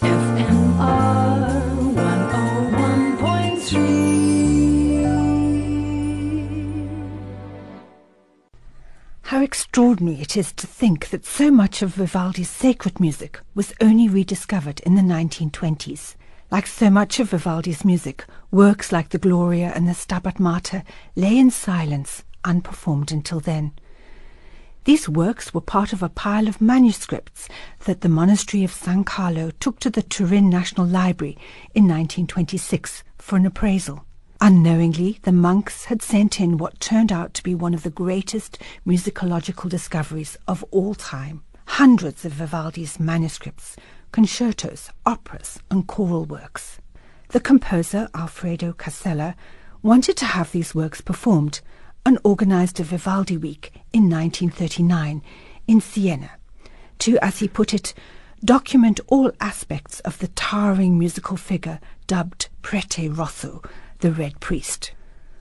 101.3. How extraordinary it is to think that so much of Vivaldi's sacred music was only rediscovered in the 1920s. Like so much of Vivaldi's music, works like the Gloria and the Stabat Mater lay in silence, unperformed until then. These works were part of a pile of manuscripts that the monastery of San Carlo took to the Turin National Library in 1926 for an appraisal. Unknowingly, the monks had sent in what turned out to be one of the greatest musicological discoveries of all time. Hundreds of Vivaldi's manuscripts, concertos, operas, and choral works. The composer, Alfredo Casella, wanted to have these works performed and organized a Vivaldi Week in 1939 in Siena to, as he put it, document all aspects of the towering musical figure dubbed Prete Rosso, the Red Priest.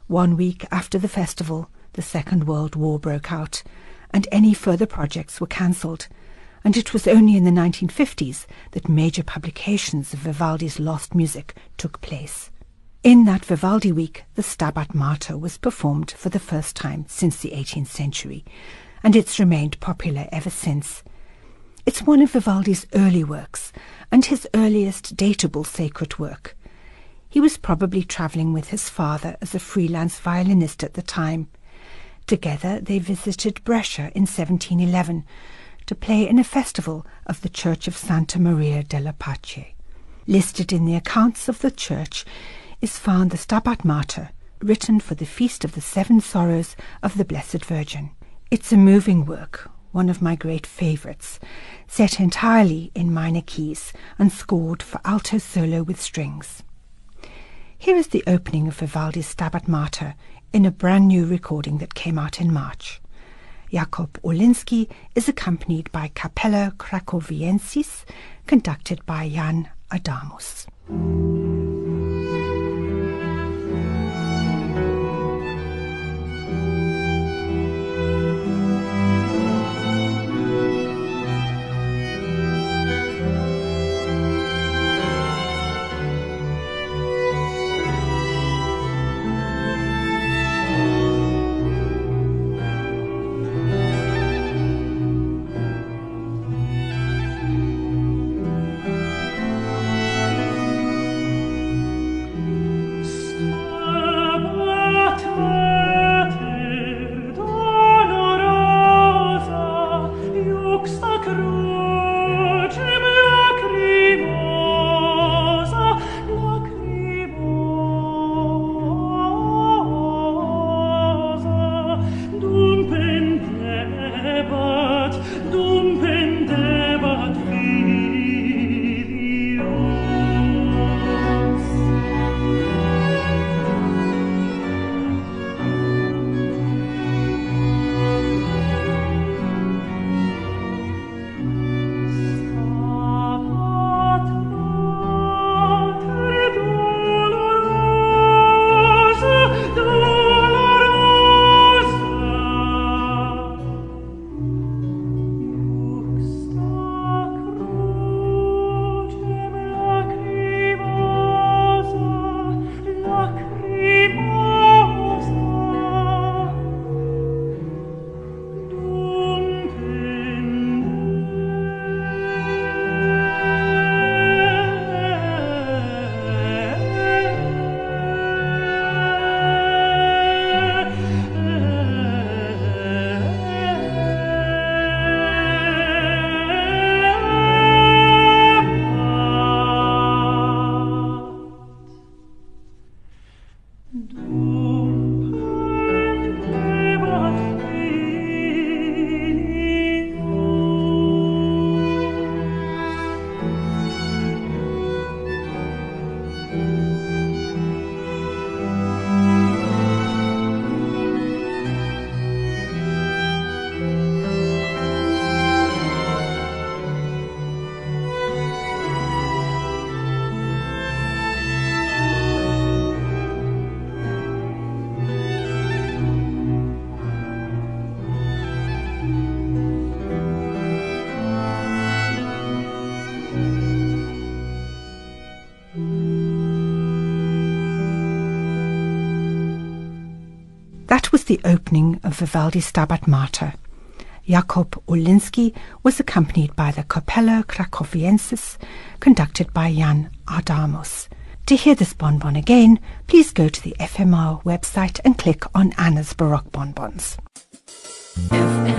One week after the festival, the Second World War broke out, and any further projects were cancelled, and it was only in the 1950s that major publications of Vivaldi's lost music took place. In that Vivaldi week, the Stabat Mater was performed for the first time since the 18th century, and it's remained popular ever since. It's one of Vivaldi's early works, and his earliest datable sacred work. He was probably travelling with his father as a freelance violinist at the time. Together they visited Brescia in 1711 to play in a festival of the Church of Santa Maria della Pace. Listed in the accounts of the church is found the Stabat Mater, written for the Feast of the Seven Sorrows of the Blessed Virgin. It's a moving work, one of my great favourites, set entirely in minor keys and scored for alto solo with strings. Here is the opening of Vivaldi's Stabat Mater in a brand new recording that came out in March. Jakub Orlinski is accompanied by Capella Cracoviensis, conducted by Jan Adamus. Fuchs da Cruz. Was the opening of Vivaldi's Stabat Mater. Jakub Orlinski was accompanied by the Capella Cracoviensis, conducted by Jan Adamus. To hear this bonbon again, please go to the FMR website and click on Anna's Baroque Bonbons. Every